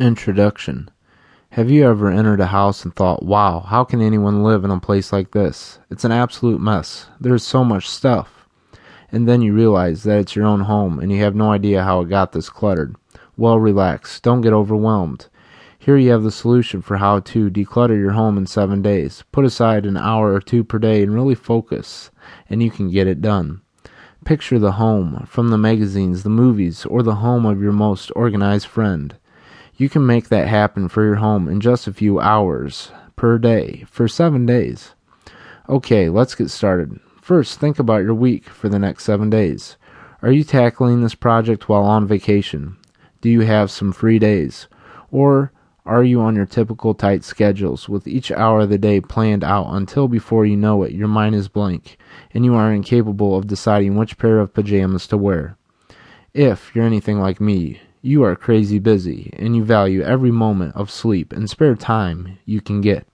Introduction Have you ever entered a house and thought, wow, how can anyone live in a place like this? It's an absolute mess. There is so much stuff. And then you realize that it's your own home and you have no idea how it got this cluttered. Well, relax. Don't get overwhelmed. Here you have the solution for how to declutter your home in seven days. Put aside an hour or two per day and really focus, and you can get it done. Picture the home from the magazines, the movies, or the home of your most organized friend. You can make that happen for your home in just a few hours per day for seven days. Okay, let's get started. First, think about your week for the next seven days. Are you tackling this project while on vacation? Do you have some free days? Or are you on your typical tight schedules with each hour of the day planned out until before you know it, your mind is blank and you are incapable of deciding which pair of pajamas to wear? If you're anything like me, you are crazy busy, and you value every moment of sleep and spare time you can get.